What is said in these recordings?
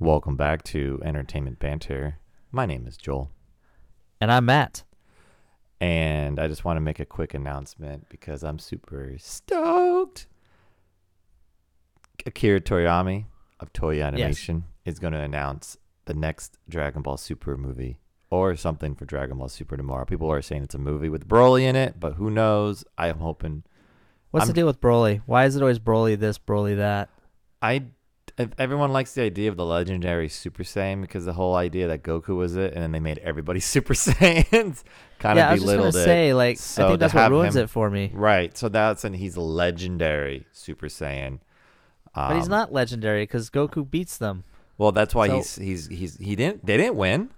Welcome back to Entertainment Banter. My name is Joel, And I'm Matt. and I just want to make a quick announcement because I'm super stoked. Akira Toriyama of Toei Animation is going to announce the next Dragon Ball Super movie or something for Dragon Ball Super tomorrow. People are saying it's a movie with Broly in it, but who knows? I'm hoping What's I'm- the deal with Broly? Why is it always Broly this, Broly that? I everyone likes the idea of the legendary Super Saiyan because the whole idea that Goku was it, and then they made everybody Super Saiyans. kind yeah, I of was just gonna it. say, like, So I think that's what ruins him- it for me. Right. So that's and he's legendary Super Saiyan. But he's Um, not legendary because Goku beats them. Well, that's why So- he's he's he's he didn't they didn't win.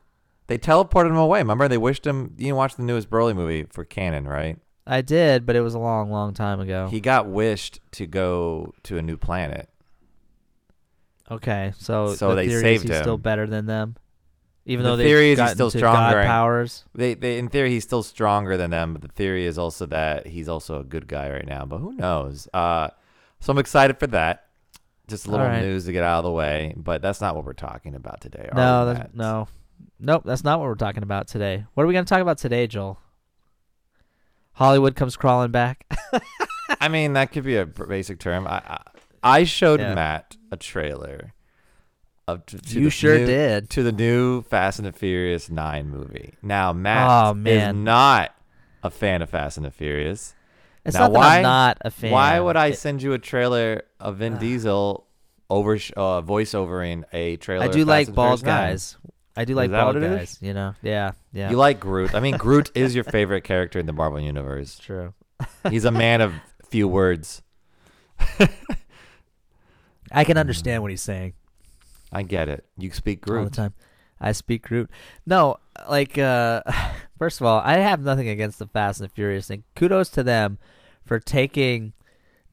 They teleported him away. Remember, they wished him. You watch the newest Broly movie for canon, right? I did, but it was a long, long time ago. He got wished to go to a new planet. Okay, so So the they theory saved is he's still better than them, even The though theory they've is he's gotten still to stronger God powers. They, they, in theory, he's still stronger than them, but the theory is also that he's also a good guy right now. But who knows? Uh, so I'm excited for that. Just a little news to get out of the way, but that's not what we're talking about today. are No, we, that's, Matt? no, nope. That's not what we're talking about today. What are we gonna talk about today, Joel? Hollywood comes crawling back. I mean, that could be a b- basic term. I I, I showed Yeah. Matt a trailer of to, to you the sure new- did. to the new Fast and the Furious Nine movie. Now, Matt Oh, is man. not a fan of Fast and the Furious. It's Now, not that why- I'm not a fan. Why would I It- send you a trailer of Vin Diesel over uh, voiceovering a trailer? I of do Fast like and bald 9? guys. I do like that bald what it is? guys. You know, yeah, yeah. You like Groot? I mean, Groot is your favorite character in the Marvel universe. True. He's a man of few words. I can understand what he's saying I get it. You speak Groot all the time. I speak Groot. No, like uh first of all, I have nothing against the Fast and the Furious thing. Kudos to them for taking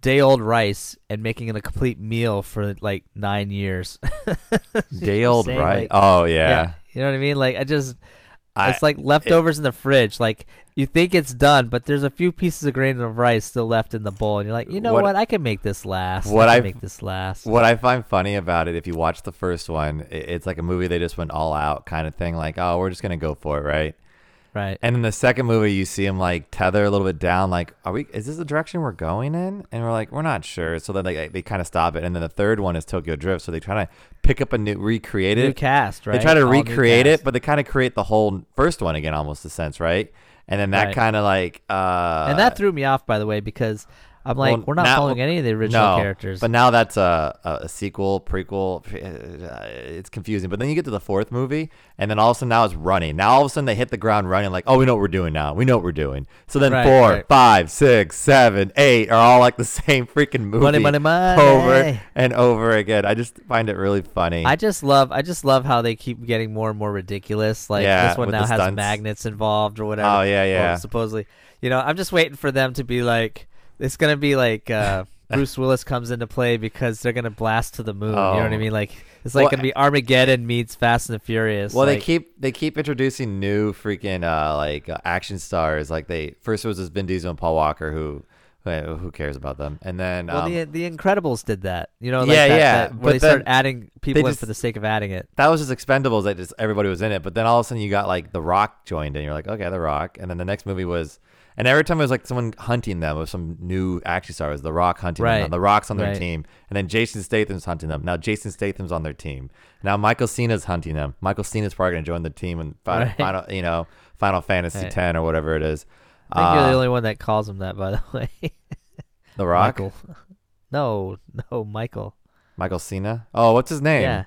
day old rice and making it a complete meal for like nine years. Day old, right? like- oh yeah. You know what I mean? Like I just I- it's like leftovers in the fridge. Like you think it's done, but there's a few pieces of grain of rice still left in the bowl, and you're like, you know What- what? I can make this last. what I I- make this last. What I find funny about it, if you watch the first one, it's like a movie they just went all out kind of thing. Like, oh, we're just gonna go for it, right? Right. And in the second movie, you see him like tether a little bit down. Like, are we? Is this the direction we're going in? And we're like, we're not sure. So then they they kind of stop it. And then the third one is Tokyo Drift. So they try to pick up a new, recreate New it. cast, right? They try to All recreate it, but they kind of create the whole first one again, almost a sense, right? And then that Right. kind of like, uh, and that threw me off, by the way, because I'm like, well, we're not now- following any of the original no, characters. But now that's a, a, sequel, prequel. It's confusing. But then you get to the fourth movie, and then all of a sudden now it's running. Now all of a sudden they hit the ground running, like, oh, we know what we're doing now. We know what we're doing. So then Right, four, right. five, six, seven, eight are all like the same freaking movie Money, money, money. over and over again. I just find it really funny. I just love, I just love how they keep getting more and more ridiculous. Like Yeah, this one now has stunts. magnets involved or whatever. Oh, yeah, Well, yeah. supposedly, you know, I'm just waiting for them to be like, it's gonna be like uh, Bruce Willis comes into play because they're gonna blast to the moon. You know what I Oh. mean? Like it's like Well, gonna be Armageddon meets Fast and the Furious. Well, they keep they keep introducing new freaking uh, like uh, action stars. Like they first it was this Vin Diesel and Paul Walker who who cares about them, and then Well, um, the the Incredibles did that. You know, like Yeah, that, yeah, that- where but they started adding people in just- for the sake of adding it. that was just Expendables. That just everybody was in it, but then all of a sudden you got like The Rock joined in. You're like, okay, The Rock, and then the next movie was. And every time it was like someone hunting them with some new action star, it was The Rock hunting them. Now The Rock's on their Right. team. And then Jason Statham's hunting them. Now Jason Statham's on their team. Now Michael Cena's hunting them. Michael Cena's probably going to join the team in final, Right. final, you know, Final Fantasy Right. 10 or whatever it is. I think you're Uh, the only one that calls him that, by the way. The Rock? Michael. No, no, Michael. Michael Cena? Oh, what's his name? Yeah.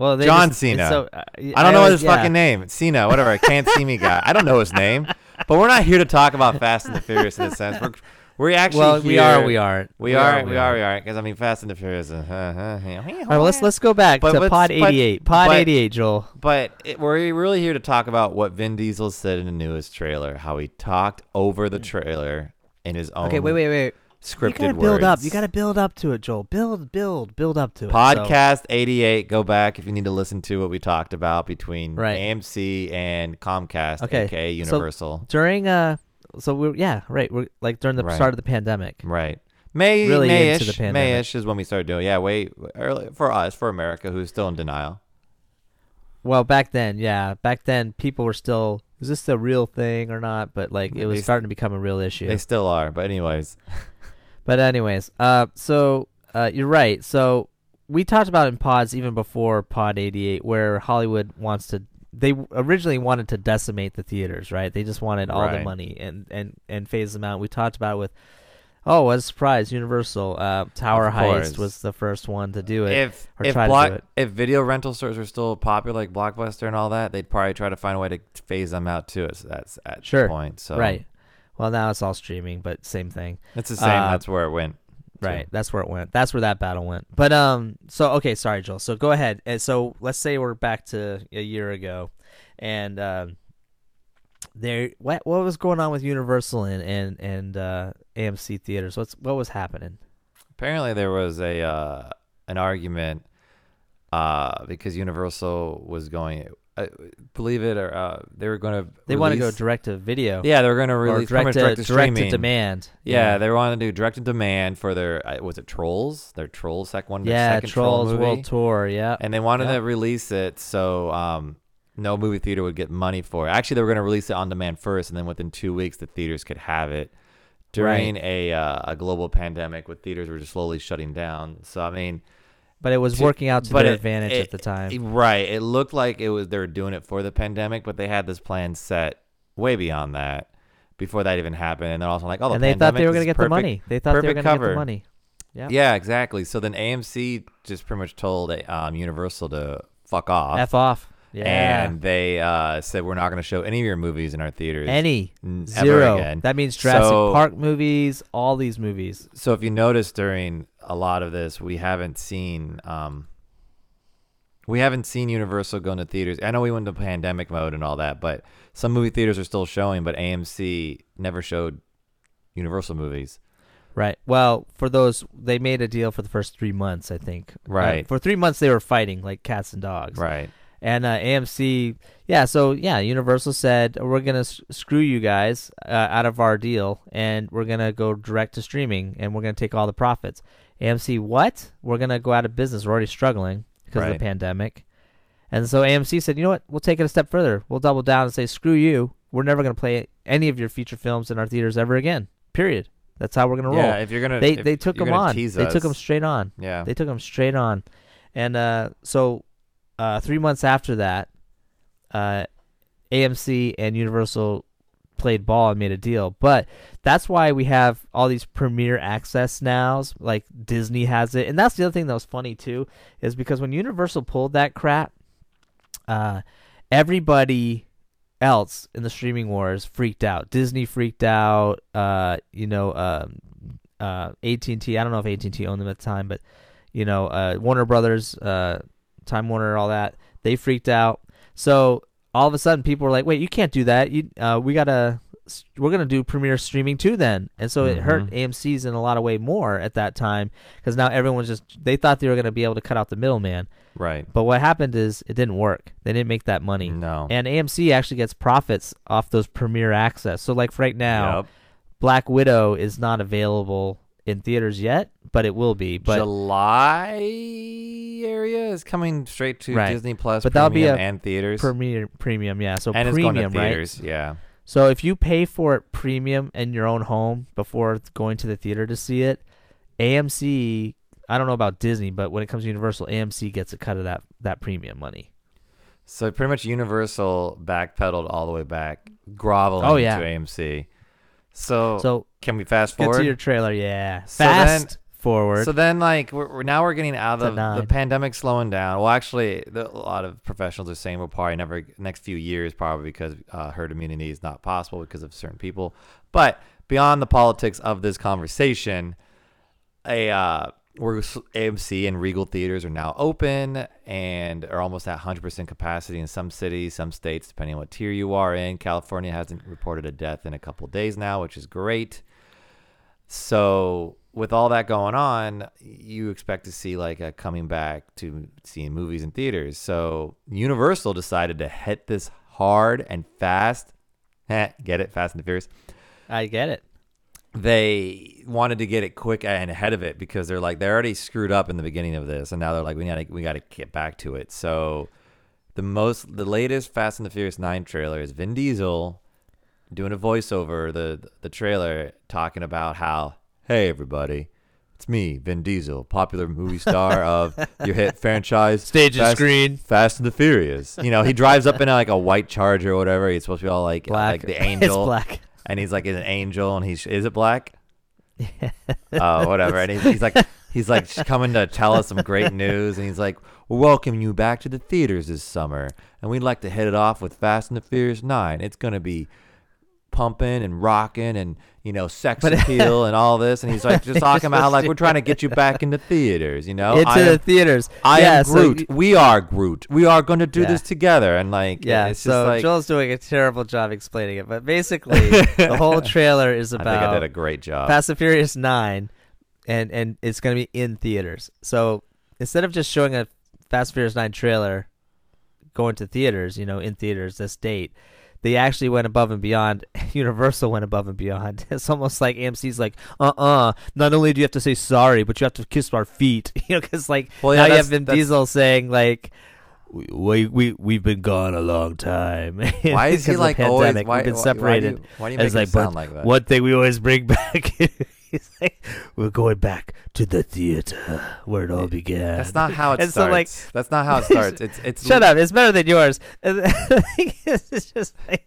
Well, John just- Cena. So, uh, I don't know always- his yeah. fucking name. Cena, whatever. I can't see me guy. I don't know his name. But we're not here to talk about Fast and the Furious in a sense. We're we're actually Well, we are. We aren't. We are. We are. We are. Because I mean, Fast and the Furious. Uh, uh, uh, All right, well, let's let's go back But to Pod but- 88. Pod but- 88, Joel. But it, we're really here to talk about what Vin Diesel said in the newest trailer. How he talked over the trailer in his own. Okay, wait, wait, wait. Scripted you gotta build up. You gotta build up to it, Joel. Build, build, build up to it. So- Podcast 88. Go back if you need to listen to what we talked about between Right. AMC and Comcast, Okay, aka so- Universal. during uh, so we're yeah, right. We're like during the Right. start of the pandemic. right. May really Mayish, into the pandemic. Mayish is when we started doing. Yeah, way early for us for America, who's still in denial. Well, back then, yeah, back then people were still. Is this the real thing or not? But like, it was They- starting to become a real issue. They still are, but anyways, But anyways, uh, so uh, you're right. So we talked about in pods even before Pod 88, where Hollywood wants to. They originally wanted to decimate the theaters, right? They just wanted all the money and and and phase them out. We talked about it with. Oh, what a surprise! Universal uh, Tower Of Heist course. was the first one to do it. if or if try to do block it. if video rental stores were still popular like Blockbuster and all that, they'd probably try to find a way to phase them out too. So that's at Sure. point. So right. Well, now it's all streaming, but same thing. it's the same. Uh, that's where it went. Right. That's where it went. That's where that battle went. But um so okay, sorry Joel. So go ahead. And so let's say we're back to a year ago and um there what what was going on with Universal and and, and uh AMC theaters? What's what was happening? Apparently, there was a uh, an argument uh, because Universal was going. Uh, believe it or uh, they were going to. They want to go direct to video. Yeah, they were going to release direct direct to direct to demand. Yeah, they want to do direct to demand for their. Uh, was it Trolls? Their Trolls sec one. Yeah, second Troll Trolls movie. World Tour, yeah. and they wanted Yeah. to release it so um, no movie theater would get money for it. Actually, they were going to release it on demand first, and then within two weeks, the theaters could have it. During a uh, a global pandemic, with theaters were just slowly shutting down. So I mean, But it was to- working out to their it- advantage it- at the time. it- right? It looked like it was they were doing it for the pandemic, but they had this plan set way beyond that before that even happened. And they're also like, oh, the and they thought they were going to get the money. They thought they were going to get the money. Yeah. Yeah, exactly. So then AMC just pretty much told um, Universal to fuck off. F off. Yeah. And they uh, said we're not going to show any of your movies in our theaters. Any n- ever zero. again. That means Jurassic So- Park movies, all these movies. So if you notice during a lot of this, we haven't seen um, we haven't seen Universal go into theaters. I know we went into pandemic mode and all that, but some movie theaters are still showing. But AMC never showed Universal movies. Right. Well, for those, they made a deal for the first three months, I think. Uh, Right. for three months, they were fighting like cats and dogs. Right. And uh, AMC, yeah. So yeah, Universal said we're gonna s- screw you guys uh, out of our deal, and we're gonna go direct to streaming, and we're gonna take all the profits. AMC, what? We're gonna go out of business. We're already struggling because of the pandemic. And so AMC said, you know what? We'll take it a step further. We'll double down and say, screw you. We're never gonna play any of your feature films in our theaters ever again. Period. That's how we're gonna roll. Yeah. If you're gonna, they they took them on. They took them straight on. Yeah. They took them straight on, and uh, so uh, three months after that, uh, AMC and Universal played ball and made a deal. But that's why we have all these premiere access nows, like Disney has it, and that's the other thing that was funny too, is because when Universal pulled that crap, uh, everybody else in the streaming wars freaked out. Disney freaked out. Uh, you know, um, uh, AT and T. I don't know if AT and T owned them at the time, but you know, uh, Warner Brothers, uh, Time Warner, all that. They freaked out. So all of a sudden, people were like, "Wait, you can't do that. You, uh, we gotta." We're gonna do premiere streaming too, then, and so it hurt Mhm. AMC's in a lot of way more at that time because now everyone's just they thought they were gonna be able to cut out the middleman, Right. but what happened is it didn't work. They didn't make that money. No. And AMC actually gets profits off those premiere access. So like right now, Yep. Black Widow is not available in theaters yet, but it will be. But July area is coming straight to Right. Disney Plus, But that'll be Premium a and theaters, premiere premium, yeah. So and it's going premium, to right? theaters. Yeah. So if you pay for it premium in your own home before going to the theater to see it, AMC, I don't know about Disney, but when it comes to Universal, AMC gets a cut of that that premium money. So pretty much Universal backpedaled all the way back, groveling Oh, yeah. to AMC. So, So can we fast get forward? to your trailer, yeah. So then- Fast forward. So then, like, we're, we're now we're getting out of the pandemic slowing down. Well, actually, the, a lot of professionals are saying we'll probably never next few years probably because uh, herd immunity is not possible because of certain people. But beyond the politics of this conversation, a uh, we're AMC and Regal theaters are now open and are almost at 100% capacity in some cities, some states, depending on what tier you are in. California hasn't reported a death in a couple days now, which is great. So with all that going on, you expect to see like a coming back to seeing movies in theaters. So Universal decided to hit this hard and fast. Get it? Fast and the Furious. I get it. They wanted to get it quick and ahead of it because they're like they're already screwed up in the beginning of this, and now they're like we gotta we gotta get back to it. So the most the latest Fast and the Furious Nine trailer is Vin Diesel doing a voiceover the the trailer talking about how hey everybody. It's me, Vin Diesel, popular movie star of your hit franchise Stage and Fast, screen. Fast and the Furious. You know, he drives up in like a white Charger or whatever. He's supposed to be all like Black. like the it's angel, black. And he's like an angel, and he's is it black? Oh, whatever. And he's, he's like he's like coming to tell us some great news, and he's like, "We're welcoming you back to the theaters this summer, and we'd like to hit it off with Fast and the Furious Nine. It's gonna be." Pumping and rocking and you know sex But- appeal and all this and he's like just talking about how like we're trying to get you back into theaters you know Into I the am- theaters. I yeah, am so Groot. y- we are Groot. We are going to do Yeah. this together. And like, yeah, it's just so like, Joel's doing a terrible job explaining it, but basically the whole trailer is I think I about did a great job. Fast and Furious Nine, and and it's going to be in theaters. So instead of just showing a Fast and Furious Nine trailer going to theaters, you know, in theaters this date, they actually went above and beyond. Universal went above and beyond. It's almost like AMC's like, uh uh Not only do you have to say sorry, but you have to kiss our feet. You know, because like Well, yeah, now you have Vin Diesel saying like. We, we we we've been gone a long time. why is he like always? Why, We've been separated. Why do you, why do you make like, sound like that? One thing we always bring back is like we're going back to the theater where it all began. That's not how it And so, starts. like- That's not how it starts. It's it's Shut up! It's better than yours. The it's just like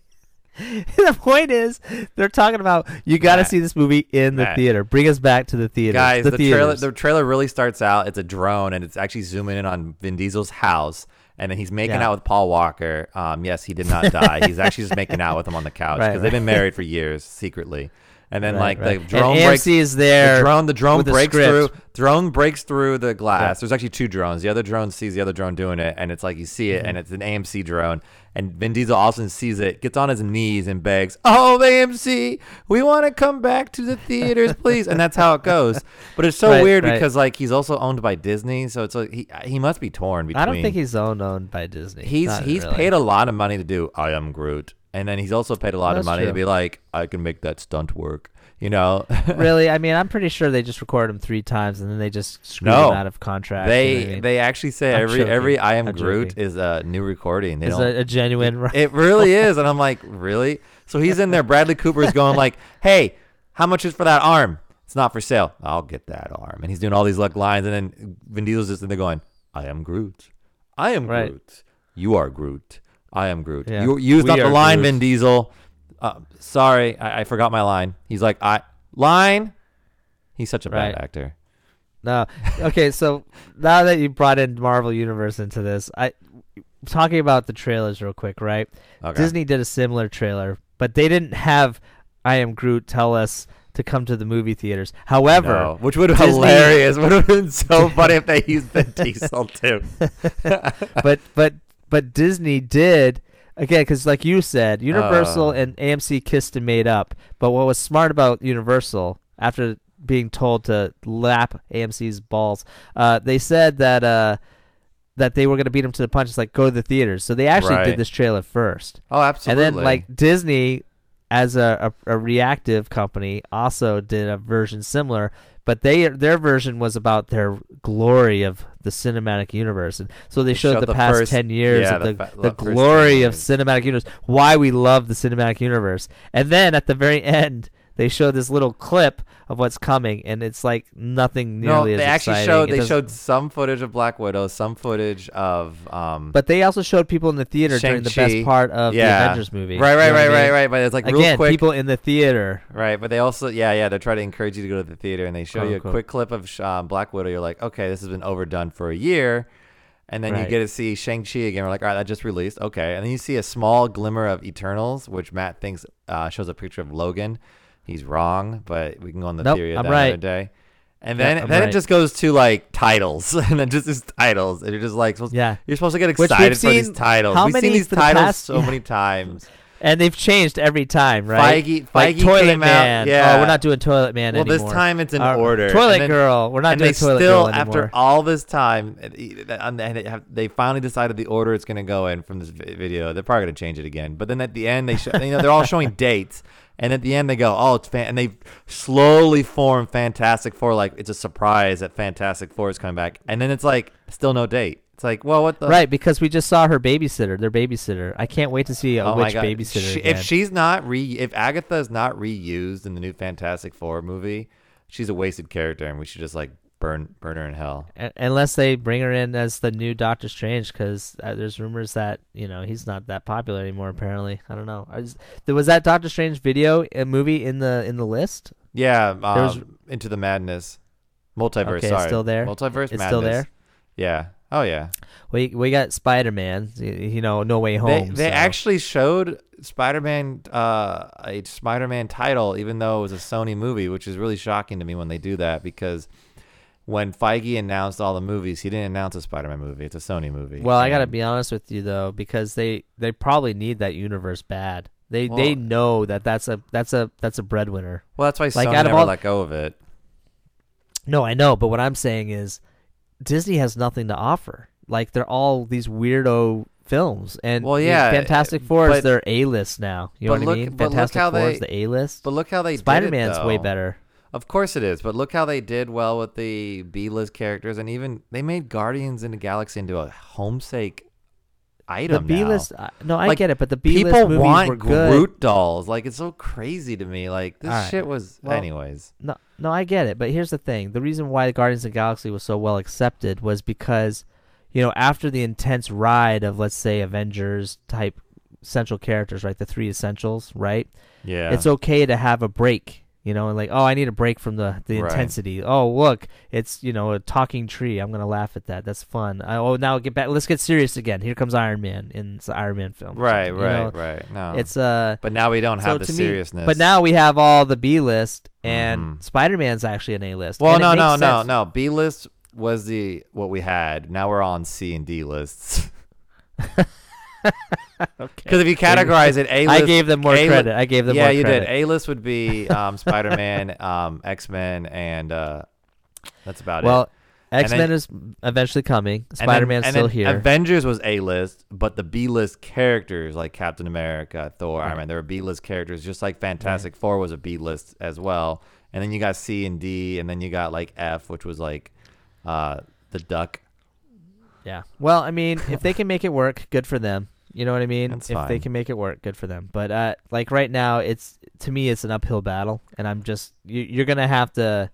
the point is they're talking about you got to see this movie in the Matt. theater. Bring us back to the theater. Guys, the, the, trailer the trailer really starts out. It's a drone, and it's actually zooming in on Vin Diesel's house, and then he's making Yeah. out with Paul Walker. Um, yes, he did not die. he's actually just making out with him on the couch because Right, they've been married for years secretly. And then Right, like right. the drone and breaks. AMC is there. The drone, the drone with the breaks through. Drone breaks through the glass. Yeah. There's actually two drones. The other drone sees the other drone doing it, and it's like you see it, Mm-hmm. and it's an AMC drone. And Vin Diesel also sees it, gets on his knees and begs, "Oh, AMC, we want to come back to the theaters, please." and that's how it goes. But it's so Right, weird right. because like he's also owned by Disney, so it's like he he must be torn between. I don't think he's owned owned by Disney. he's Not he's really. paid a lot of money to do I am Groot, and then he's also paid a lot of That's money to be like, I can make that stunt work. You know, really. I mean, I'm pretty sure they just recorded him three times and then they just screwed No. him out of contract. They you know I mean? they actually say I'm every joking. every I am I'm Groot joking. is a new recording. They Is a, a genuine. it really is, and I'm like, really? So he's in there. Bradley Cooper is going like, "Hey, how much is for that arm? It's not for sale. I'll get that arm." And he's doing all these like lines, and then Vin Diesel's just in there going, "I am Groot. I am Right. Groot. You are Groot. I am Groot. Yeah. You used We up the line, Groot. Vin Diesel. Uh, sorry, I, I forgot my line. He's like, I line. He's such a Right. bad actor. No. Okay, so now that you brought in Marvel Universe into this, I talking about the trailers real quick, right? Okay. Disney did a similar trailer, but they didn't have I am Groot tell us to come to the movie theaters. However, No, which would have Disney- hilarious. Would have been so funny if they used Vin Diesel too. but but but Disney did again because like you said, Universal Uh. and AMC kissed and made up. But what was smart about Universal after being told to lap AMC's balls, uh, they said that uh, that they were going to beat them to the punch. It's like go to the theaters. So they actually Right. did this trailer first, Oh, absolutely. and then like Disney. As a, a, a reactive company, also did a version similar, but they their version was about their glory of the cinematic universe, and so they showed, showed the, the past first- ten years yeah, of the, the, the glory of cinematic universe, why we love the cinematic universe, and then at the very end they show this little clip of what's coming, and it's like nothing no, nearly they as actually exciting. showed It they doesn't- showed some footage of Black Widow, some footage of um. but they also showed people in the theater during the best part of Yeah. the Avengers movie. right, You right, know what right, I mean? right, right. But it's like real Again, quick. people in the theater. Right, but they also, yeah, yeah, they try to encourage you to go to the theater, and they show Quote, you a unquote. quick clip of um, Black Widow. You're like, okay, this has been overdone for a year, and then you get to see Shang Chi again. We're like, all right, that just released, okay, and then you see a small glimmer of Eternals, which Matt thinks uh, shows a picture of Logan. He's wrong, but we can go on the Nope, theory of I'm that right. another day. And then then right. it just goes to like titles, and then just is titles, and you're just like, supposed, Yeah. you're supposed to get excited for these titles. how We've many seen these the titles past- so yeah. many times. and they've changed every time, right? Feige, like Feige Toilet came Man. out. Yeah, Oh, we're not doing Toilet Man Well, anymore. Well, this time it's in Uh, order. Toilet then- Girl. We're not doing Toilet still, Girl anymore. after all this time, and they have- they finally decided the order it's going to go in from this video. They're probably going to change it again. But then at the end, they show, you know they're all showing dates, and at the end they go, "Oh, it's fan," and they slowly form Fantastic Four like it's a surprise that Fantastic Four is coming back, and then it's like still no date. It's like, well, what the right, because we just saw her babysitter, their babysitter. I can't wait to see a Oh witch babysitter. She- if she's not re, if Agatha is not reused in the new Fantastic Four movie, she's a wasted character, and we should just like burn burn her in hell. U- unless they bring her in as the new Doctor Strange, because uh, there's rumors that you know he's not that popular anymore. Apparently, I don't know. I was, there was that Doctor Strange video a movie in the in the list. Yeah, um, was- into the madness, multiverse. Okay, sorry, still there? Multiverse It's madness. still there. Yeah. Oh yeah. We we got Spider Man. You know, No Way They Home. they so- actually showed Spider-Man uh, a Spider-Man title, even though it was a Sony movie, which is really shocking to me when they do that because. When Feige announced all the movies, he didn't announce a Spider-Man movie. It's a Sony movie. Well, I gotta be honest with you though, because they they probably need that universe bad. They Well- they know that that's a that's a that's a breadwinner. Well, that's why like, Sony out never all- let go of it. No, I know, but what I'm saying is, Disney has nothing to offer. Like they're all these weirdo films, and Well, yeah, Fantastic uh, Four is their A list now. You know what look- I mean? but look Fantastic how Four they- is the A list. But look how they Spider did it, Man's way better. Of course it is, but look how they did well with the B-list characters, and even they made Guardians in the Galaxy into a homesake The item. B list, uh, no, I Like, get it, but the B list People movies want were good. Groot dolls. Like it's so crazy to me. Like this right. shit was. Well, anyways, No, no, I get it, but here's the thing: the reason why the Guardians of the Galaxy was so well accepted was because, you know, after the intense ride of let's say Avengers type central characters, right, the three essentials, right? yeah, It's okay to have a break, you know, and like, oh, I need a break from the the Right. intensity. Oh, look, it's you know a talking tree. I'm gonna laugh at that. That's fun. I, oh, now get back. Let's get serious again. Here comes Iron Man in the Iron Man film. right, right, know? right. No, It's uh. but now we don't so have the to me- seriousness. But now we have all the B list, and Mhm. Spider Man's actually an A list. well, it no, no, no, no. B list was the what we had. Now we're on C and D lists. Okay. Because if you categorize it, A list. I gave them more A-li- credit. I gave them more credit. yeah, you credit. did. A list would be um, Spider Man, um, X Men, and uh, that's about it. Well, X Men is eventually coming. Spider Man's still here. Avengers was A list, but the B list characters like Captain America, Thor, Iron Right. Man, they were B list characters, just like Fantastic Four was a B list as well. And then you got C and D, and then you got like F, which was like uh, the Duck. yeah. Well, I mean, if they can make it work, good for them. You know what I mean? That's if they can make it work, good for them. But uh, like right now, it's to me, it's an uphill battle, and I'm just you, you're gonna have to.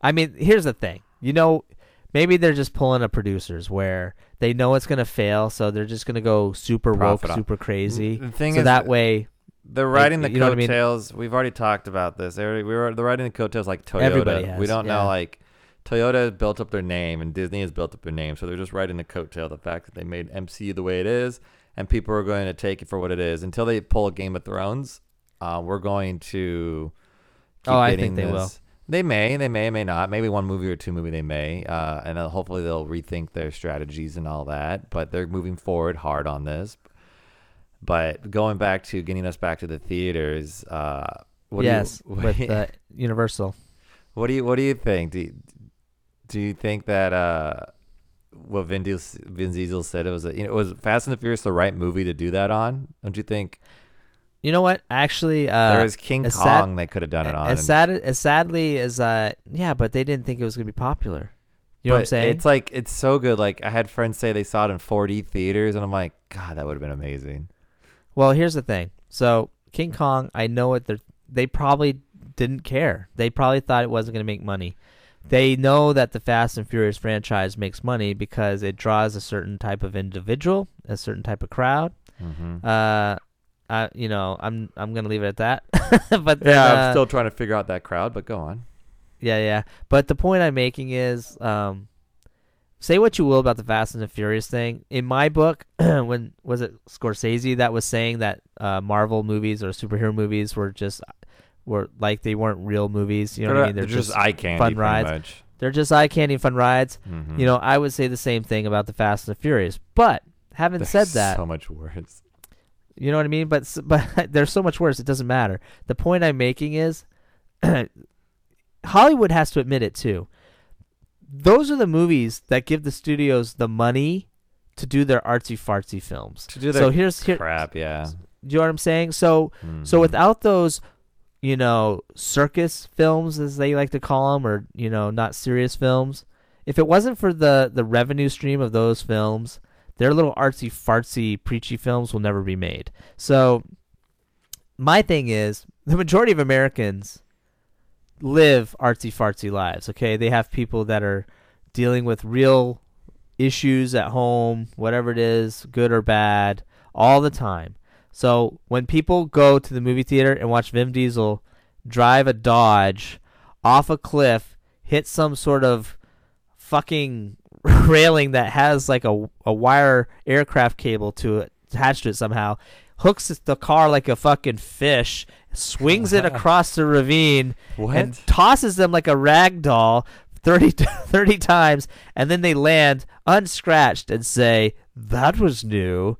I mean, here's the thing. You know, maybe they're just pulling a producers where they know it's gonna fail, so they're just gonna go super Profit woke, on- super crazy. The thing so is, that way, they're riding the you know what I mean? coattails. We've already talked about this. They already, we were they're riding the coattails like Toyota. Everybody we don't yeah. know like Toyota has built up their name and Disney has built up their name, so they're just riding the coattail. The fact that they made MCU the way it is, and people are going to take it for what it is until they pull a Game of Thrones. Uh, we're going to. Oh, I think they this. will. They may, they may, may not. Maybe one movie or two movie they may, uh, and then hopefully they'll rethink their strategies and all that. But they're moving forward hard on this. But going back to getting us back to the theaters, uh, what yes, do you, with uh, Universal. what do you what do you think? Do you, do you think that uh, what Vin Diesel, Vin Diesel said it was a, you know was Fast and the Furious the right movie to do that on? Don't you think? You know what? Actually, uh, there was King Kong sad- they could have done it on. as sad as sadly as uh, yeah, but they didn't think it was gonna be popular. You know what I'm saying? It's like it's so good. Like I had friends say they saw it in 4D theaters, and I'm like, God, that would have been amazing. Well, here's the thing. So King Kong, I know what they they probably didn't care. They probably thought it wasn't going to make money. They know that the Fast and Furious franchise makes money because it draws a certain type of individual, a certain type of crowd. Mm-hmm. Uh, I, you know, I'm I'm gonna leave it at that. but then, Yeah, uh, I'm still trying to figure out that crowd, but go on. Yeah, yeah. But the point I'm making is, um, say what you will about the Fast and the Furious thing. In my book, when was it Scorsese that was saying that uh, Marvel movies or superhero movies were just were like they weren't real movies. You know what I mean? They're, just, eye candy, fun rides. much. They're just eye candy fun rides. Mhm. You know, I would say the same thing about the Fast and the Furious. But having They're said that, so much worse. You know what I mean? But but there's so much worse. It doesn't matter. The point I'm making is, Hollywood has to admit it too. Those are the movies that give the studios the money to do their artsy fartsy films. To do so their here's here. crap, yeah. Do you know what I'm saying? So so Mhm. without those, you know, circus films as they like to call them, or you know, not serious films, if it wasn't for the the revenue stream of those films, their little artsy fartsy preachy films will never be made. So my thing is, the majority of Americans live artsy fartsy lives. Okay, they have people that are dealing with real issues at home, whatever it is, good or bad, all the time. So when people go to the movie theater and watch Vin Diesel drive a Dodge off a cliff, hit some sort of fucking railing that has like a, a wire aircraft cable to it attached to it somehow, hooks the car like a fucking fish, swings it across the ravine, what? and tosses them like a rag doll 30, 30 times, and then they land unscratched and say, That was new.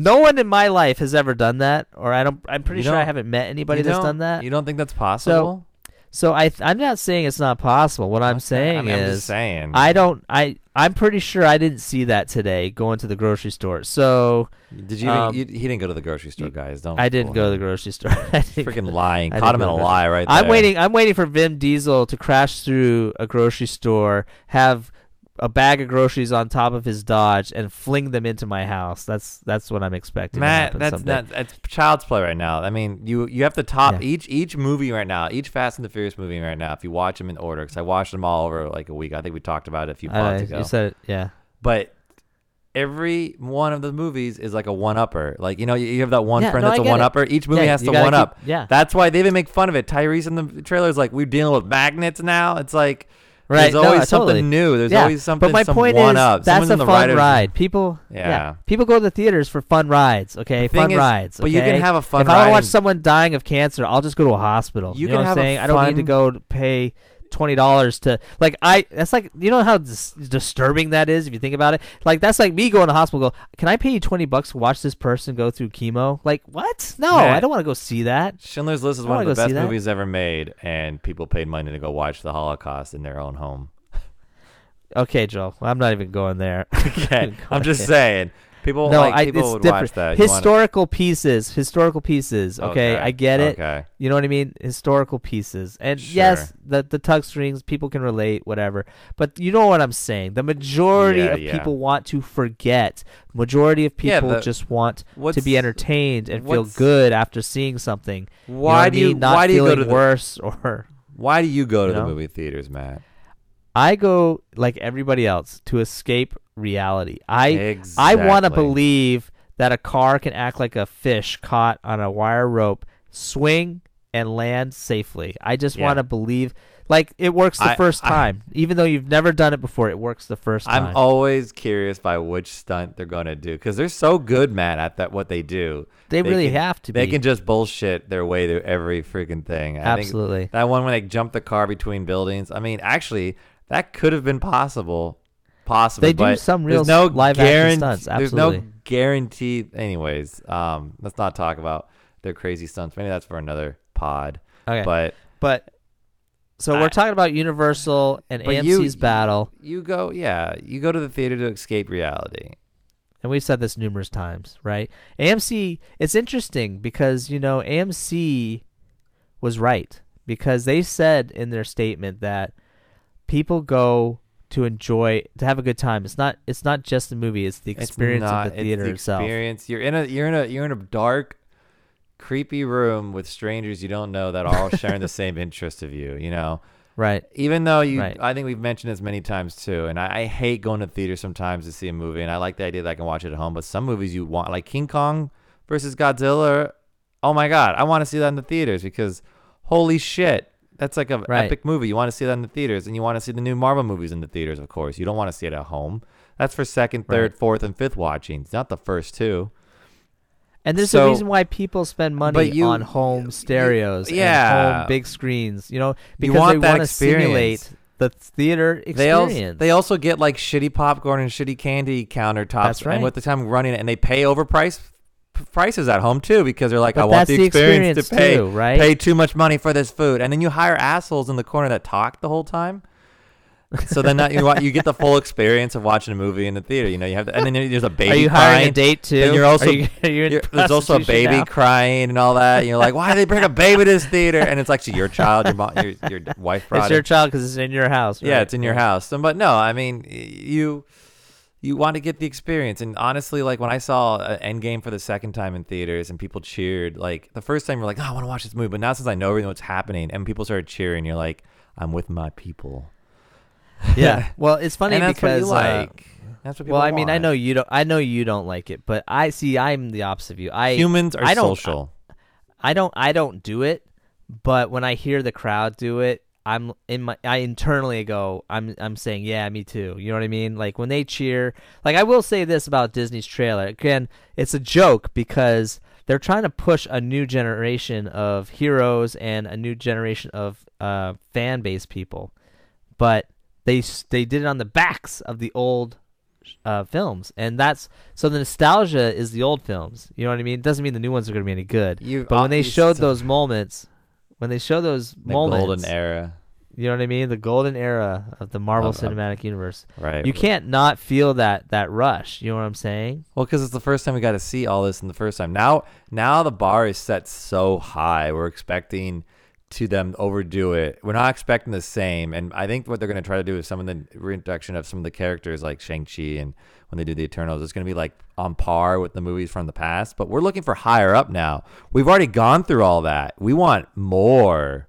No one in my life has ever done that, or I don't. I'm pretty You sure I don't- haven't met anybody You that's don't- done that. You don't think that's possible? So I, I'm not saying it's not possible. What I'm Okay, saying I mean, I'm is, just saying. I don't. I, I'm pretty sure I didn't see that today going to the grocery store. So Did you, um, you? He didn't go to the grocery store, guys. Don't. I didn't fool go to the him. grocery store. I didn't Freaking lying. I Caught didn't him in go a to the lie right there. I'm waiting. I'm waiting for Vin Diesel to crash through a grocery store, have a bag of groceries on top of his Dodge, and fling them into my house. That's that's what I'm expecting. Matt, that's someday. not that's child's play right now. I mean, you you have to top Yeah. each each movie right now, each Fast and the Furious movie right now. If you watch them in order, because I watched them all over like a week. I think we talked about it a few Uh, ago. you said it. Yeah. but every one of the movies is like a one upper. Like you know, you, have that one Yeah, friend no, that's I a one upper. Each movie Yeah, has to one keep- up. yeah. That's why they even make fun of it. Tyrese in the trailer is like, we're dealing with magnets now. It's like Right. there's no, always something totally. new. There's yeah. always something. But my some point one is, up. that's Someone's a fun ride. People, Yeah. people go to the theaters for fun rides. Okay, fun is- rides. but you can have a fun If I want to watch someone dying of cancer, I'll just go to a hospital. You know can what I'm have saying? I don't need to go to pay twenty dollars to like I. That's like you know how dis- disturbing that is if you think about it. Like that's like me going to the hospital. Go, can I pay you twenty bucks to watch this person go through chemo? Like what? No, Matt, I don't want to go see that. Schindler's List is one of the best movies ever made, and people paid money to go watch the Holocaust in their own home. Okay, Joel. I'm not even going there. Okay, I'm just saying. People No, like I, people it's different. watch that. You wanna- Historical pieces, historical pieces. Okay, I get it. Okay. You know what I mean? Historical pieces. And Sure. yes, the the tug strings, people can relate, whatever. But you know what I'm saying. The majority Yeah, of yeah. people want to forget. Majority of Yeah, people the- just want to be entertained and feel good after seeing something. You know Why I do you mean? Not why do you go to the worse or why do you go to You the movie theaters, Matt? I go like everybody else to escape reality. I I want to believe that a car can act like a fish caught on a wire rope, swing and land safely. I just Yeah. want to believe like it works the I- first I- time. Even though you've never done it before, it works the first time. I'm always curious by which stunt they're gonna do because they're so good, Matt, at that what they do. they, really can- have to They be. can just bullshit their way through every freaking thing. I Absolutely. that one when they jump the car between buildings. I mean, actually, that could have been possible. Possibly, They do some real no live action guaran- stunts, There's no guarantee. Anyways, um, let's not talk about their crazy stunts. Maybe that's for another pod. okay. But But so I- we're talking about Universal and but you- AMC's battle, you go, yeah, you go to the theater to escape reality. and we've said this numerous times, right? AMC. It's interesting because you know AMC was right because they said in their statement that people go to enjoy to have a good time. It's not it's not just the movie; it's the experience it's not, of the theater it's the itself. Experience. You're in a you're in a you're in a dark, creepy room with strangers you don't know that are all sharing the same interest of you. You know, Right? even though you, Right. I think we've mentioned this many times too. And I, I hate going to theater sometimes to see a movie, and I like the idea that I can watch it at home. But some movies you want, like King Kong versus Godzilla. Oh my God, I want to see that in the theaters because holy shit. That's like a Right. epic movie. You want to see that in the theaters, and you want to see the new Marvel movies in the theaters, of course. You don't want to see it at home. That's for second, third, Right. fourth, and fifth watchings, not the first two. And there's So- a reason why people spend money you- on home stereos, yeah. and home big screens. You know, You because want they want to simulate experience. the theater They experience. they also get like shitty popcorn and shitty candy countertops. That's right. And with the time running it, and they pay overpriced prices at home too because they're like, But I want the the experience, experience to pay too, right? pay too much money for this food, and then you hire assholes in the corner that talk the whole time. So then that you you get the full experience of watching a movie in the theater. You know, you have, the, and then there's a baby Are you crying. hiring a date too? Then you're also- Are you, are you there's also a baby now? crying and all that. And you're like, why do they bring a baby to this theater? And it's actually your child, your mom, your, your wife brought It's it. your child because it's in your house. Yeah, it's in your house. So, but no, I mean, you you want to get the experience. And honestly, like when I saw uh, Endgame for the second time in theaters and people cheered, like the first time you're like, oh, I want to watch this movie. But now since I know everything what's happening and people started cheering, you're like, I'm with my people. Yeah. Well, it's funny because you uh, like. that's what people well, I mean, I know you don't. I know you don't like it, but I see. I'm the opposite of you. I humans are I social. I don't. I don't do it, but when I hear the crowd do it, I'm in my. I internally go. I'm. I'm saying, yeah, me too. You know what I mean? Like when they cheer. Like I will say this about Disney's trailer. Again, it's a joke because they're trying to push a new generation of heroes and a new generation of uh, fan base people, but they they did it on the backs of the old uh, films, and that's so the nostalgia is the old films. You know what I mean? It doesn't mean the new ones are going to be any good. You, But when they showed still- those moments, when they show those the moments, golden era, you know what I mean? The golden era of the Marvel Cinematic Universe. right? You can't not feel that that rush. You know what I'm saying? Well, because it's the first time we got to see all this in the first time. Now, now the bar is set so high. We're expecting to them overdo it. We're not expecting the same. And I think what they're going to try to do is some of the reintroduction of some of the characters like Shang Chi and when they do the Eternals, it's going to be like on par with the movies from the past. But we're looking for higher up now. We've already gone through all that. We want more.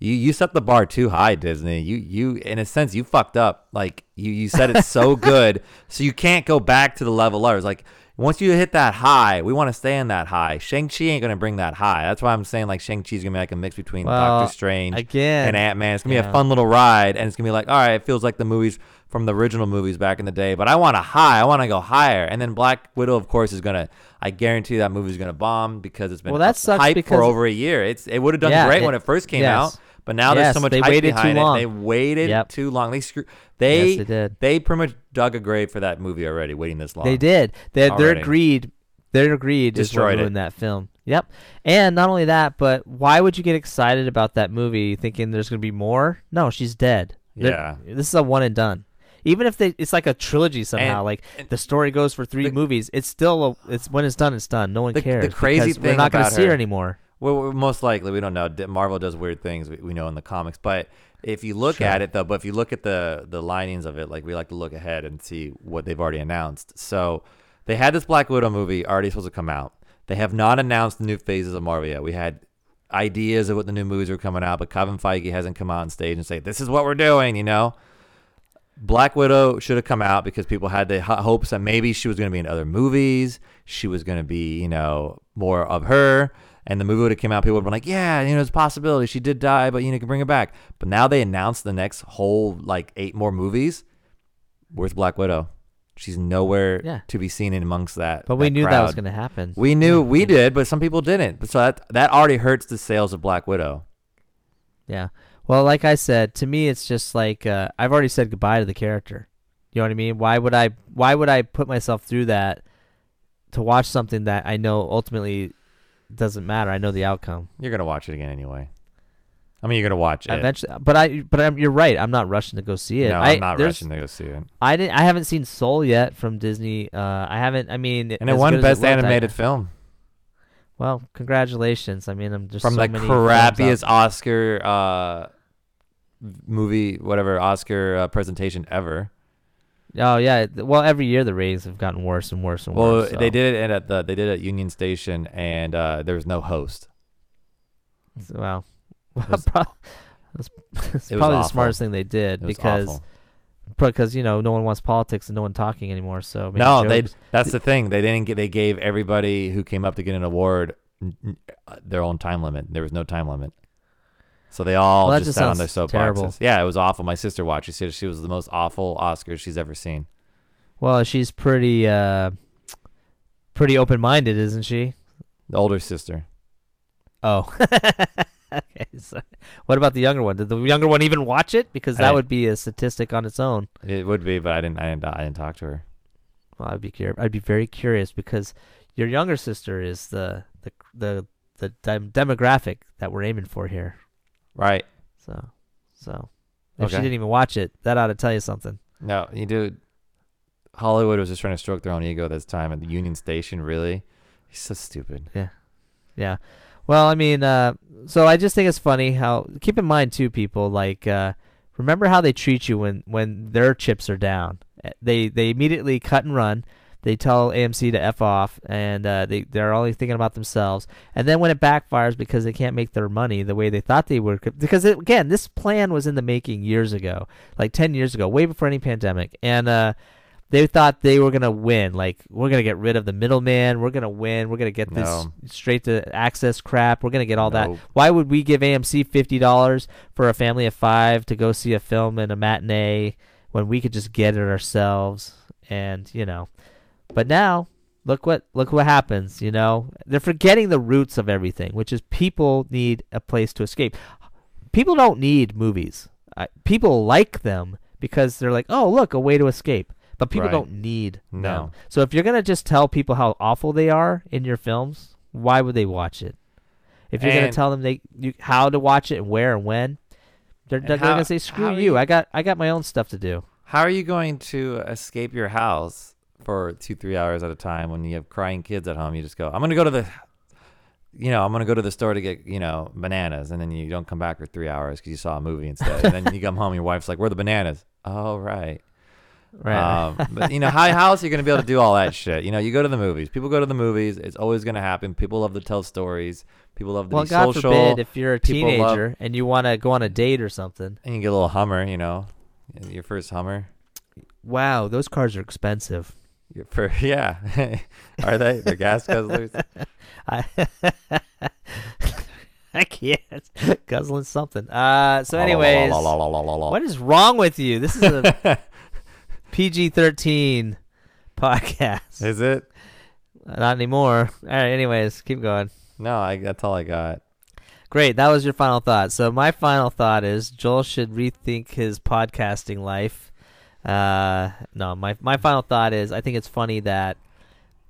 You you set the bar too high, Disney. You you in a sense you fucked up. Like you you said it's so good, so you can't go back to the level others. Like once you hit that high, we want to stay in that high. Shang Chi ain't gonna bring that high. That's why I'm saying like Shang Chi's gonna be like a mix between Well, Doctor Strange Again, and Ant Man. It's gonna be a fun little ride, and it's gonna be like all right, it feels like the movies from the original movies back in the day. But I want a high. I want to go higher. And then Black Widow, of course, is gonna. I guarantee that movie's gonna bomb because it's been Well, that sucks because- for over a year. It's it would have done Yeah, great it- when it first came yes. out. But now there's so much they hype waited too behind long. it. They waited Yep. too long. They screw. They Yes, they did. they pretty much dug a grave for that movie already. Waiting this long. They did. They, their greed, their greed Destroyed is what it. that film. Yep. And not only that, but why would you get excited about that movie thinking there's going to be more? No, she's dead. They're- Yeah. This is a one and done. Even if they, it's like a trilogy somehow. And- like and the story goes for three the- movies. It's still, a, it's when it's done, it's done. No one The- the cares. crazy because we're not gonna see her her- anymore. Well, most likely we don't know. Marvel does weird things. We, we know in the comics, but if you look Sure. at it though, but if you look at the the linings of it, like we like to look ahead and see what they've already announced. So they had this Black Widow movie already supposed to come out. They have not announced the new phases of Marvel yet. We had ideas of what the new movies were coming out, but Kevin Feige hasn't come out on stage and say this is what we're doing. You know. Black Widow should have come out because people had the hopes that maybe she was going to be in other movies. She was going to be, you know, more of her. And the movie would have come out. People would have been like, yeah, you know, it's a possibility. She did die, but, you know, you can bring her back. But now they announced the next whole, like, eight more movies. Where's Black Widow? She's nowhere Yeah. to be seen in amongst that. But we that knew that was going to happen. We knew we did, but some people didn't. So that that already hurts the sales of Black Widow. Yeah. Well, like I said, to me, it's just like uh, I've already said goodbye to the character. You know what I mean? Why would I? Why would I put myself through that to watch something that I know ultimately doesn't matter? I know the outcome You're gonna watch it again anyway. I mean, you're gonna watch it. eventually. But I, but I'm, you're right. I'm not rushing to go see it. No, I, I'm not rushing to go see it. I didn't. I haven't seen Soul yet from Disney. Uh, I haven't. I mean, And it won Best looked, I- Animated Film well, congratulations. I mean, I'm just from so the crappiest Oscar uh, movie, whatever Oscar uh, presentation ever. Oh yeah. Well, every year the ratings have gotten worse and worse and Well, worse. Well, they so- did it at the they did it at Union Station, and uh, there was no host. So, Well, was- prob- that's, that's it was probably the smartest thing they did It because awful. because you know no one wants politics and no one talking anymore. So No, they that's the thing. They didn't get. They gave everybody who came up to get an award their own time limit. There was no time limit. So they all Well, just, just sat on their soapboxes. Yeah, it was awful. My sister watched. She said she was the most awful Oscars she's ever seen. well, she's pretty uh pretty open minded, isn't she? The older sister. Oh. okay. So what about the younger one? Did the younger one even watch it? Because that I- would be a statistic on its own. It would be, but I didn't. I didn't. I didn't talk to her. Well, I'd be curious. I'd be very curious because your younger sister is the the the the dem- demographic that we're aiming for here. Right. So, so if she didn't even watch it, that ought to tell you something. No, you do. Hollywood was just trying to stroke their own ego this time at the Union Station. Really, he's so stupid. Yeah. Yeah. Well, I mean, uh, so I just think it's funny how keep in mind too, people like uh, remember how they treat you when when their chips are down. Uh, They they immediately cut and run. They tell AMC to f off, and uh, they they're only thinking about themselves. And then when it backfires because they can't make their money the way they thought they would, because it, again, this plan was in the making years ago, like ten years ago, way before any pandemic, and uh, they thought they were gonna win. Like we're gonna get rid of the middleman. We're gonna win. We're gonna get this No. straight to access crap. We're gonna get all that. Why would we give AMC fifty dollars for a family of five to go see a film in a matinee when we could just get it ourselves? And you know, but now look what look what happens. You know, they're forgetting the roots of everything, which is people need a place to escape. People don't need movies. Uh, people like them because they're like, oh look, a way to escape. But people Right. don't need them. No. So if you're gonna just tell people how awful they are in your films, why would they watch it? If you're gonna tell them they you, how to watch it and where and when, they're, And they're how- gonna say screw you. you- I got I got my own stuff to do. How are you going to escape your house for two, three hours at a time when you have crying kids at home? You just go, I'm going to go to the, you know, I'm to go to the store to get, you know, bananas. And then you don't come back for three hours because you saw a movie instead. and then you come home, your wife's like, Where are the bananas? Oh, right. Right. Um, but, you know, how, how else are you going to be able to do all that shit? You know, you go to the movies. People go to the movies. It's always going to happen. People love to tell stories. People love to well, be God social. forbid if you're a People love- teenager and you want to go on a date or something. and you get a little Hummer, you know, your first Hummer. Wow, those cars are expensive. Fir- yeah. are they? They're gas guzzlers? I I can't guzzling something. Uh, so anyways, what is wrong with you? This is a PG-13 podcast. Is it? Not anymore. All right. Anyways, keep going. No, I, that's all I got. Great. That was your final thought. So my final thought is Joel should rethink his podcasting life. Uh, no, my my final thought is I think it's funny that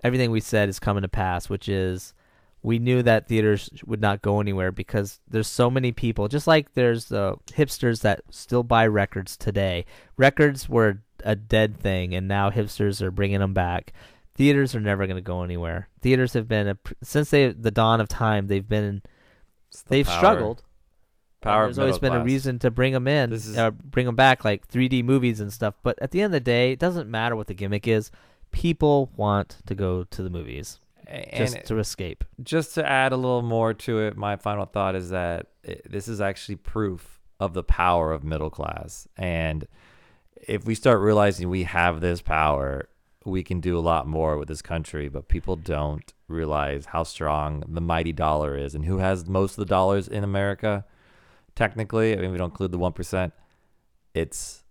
everything we said is coming to pass, which is we knew that theaters would not go anywhere because there's so many people. Just like there's the hipsters that still buy records today. Records were a dead thing, and now hipsters are bringing them back. Theaters are never going to go anywhere. Theaters have been a, since they the dawn of time. They've been the they've power- struggled. Power There's always been a reason to bring them in, This is- or uh, bring them back, like 3D movies and stuff. But at the end of the day, it doesn't matter what the gimmick is. People want to go to the movies And just to escape. just to add a little more to it, my final thought is that it, this is actually proof of the power of middle class. And if we start realizing we have this power, we can do a lot more with this country. But people don't realize how strong the mighty dollar is and who has most of the dollars in America. Technically, I mean, we don't include the one percent. It's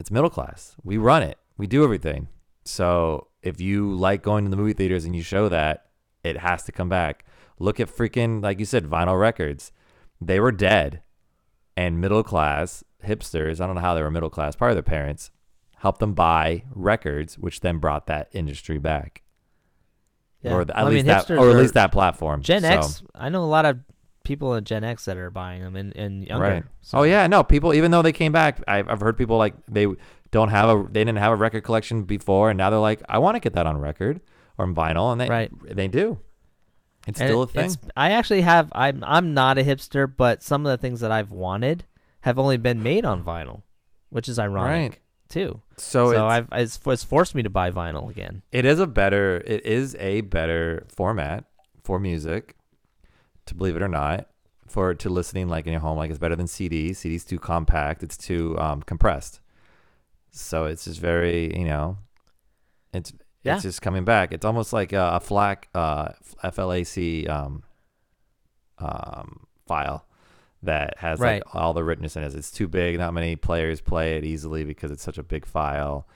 it's middle class. We run it. We do everything. So if you like going to the movie theaters and you show that, it has to come back. Look at freaking like you said, vinyl records. They were dead, and middle class hipsters. I don't know how they were middle class. Part of their parents helped them buy records, which then brought that industry back, Yeah. or the, at Well, I least mean, that, or at least that platform. Gen So- X. I know a lot of people in Gen X that are buying them and, and younger. Right. So- Oh yeah, no. People, even though they came back, I've, I've heard people like they don't have a, they didn't have a record collection before, and now they're like, I want to get that on record or on vinyl, and they, Right. they do. It's And still a thing. it's- I actually have. I'm I'm not a hipster, but some of the things that I've wanted have only been made on vinyl, which is ironic Right. too. So, So, it's, I've it's, it's forced me to buy vinyl again. it is a better, it is a better format for music, to believe it or not, for to listening like in your home. Like it's better than CDs. CDs too compact. It's too um, compressed. So it's just very, you know, it's Yeah. it's just coming back. It's almost like a, a FLAC, uh, FLAC um, um, file that has Right. like all the richness in it. It's too big. Not many players play it easily because it's such a big file.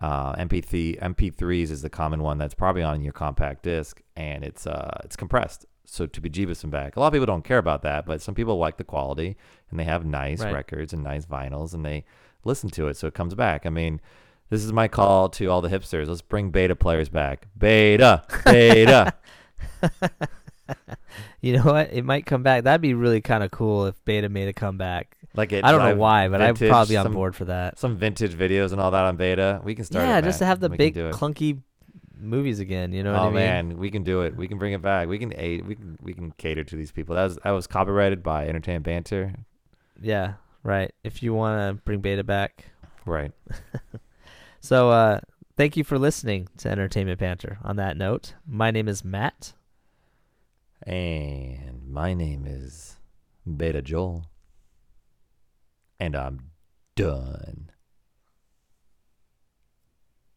Uh, MP3 MP3s is the common one that's probably on your compact disc, and it's uh it's compressed. So to be Jeebus and back, a lot of people don't care about that, but some people like the quality, and they have nice Right. records and nice vinyls, and they listen to it, so it comes back. I mean, This is my call to all the hipsters. Let's bring beta players back. Beta, beta. You know what? It might come back. That'd be really kind of cool if Beta made a comeback. like it. I don't know why, but I'd probably be on some, board for that. Some vintage videos and all that on beta. We can start. Yeah, just to have the We big clunky movies again. You know what oh I mean? man, we can do it. We can bring it back. We can aid, we can we can cater to these people. That was that was copyrighted by Entertainment Banter. Yeah, right. If you want to bring Beta back. Right. So, uh, thank you for listening to Entertainment Banter. On that note, my name is Matt. And my name is Beta Joel. And I'm done.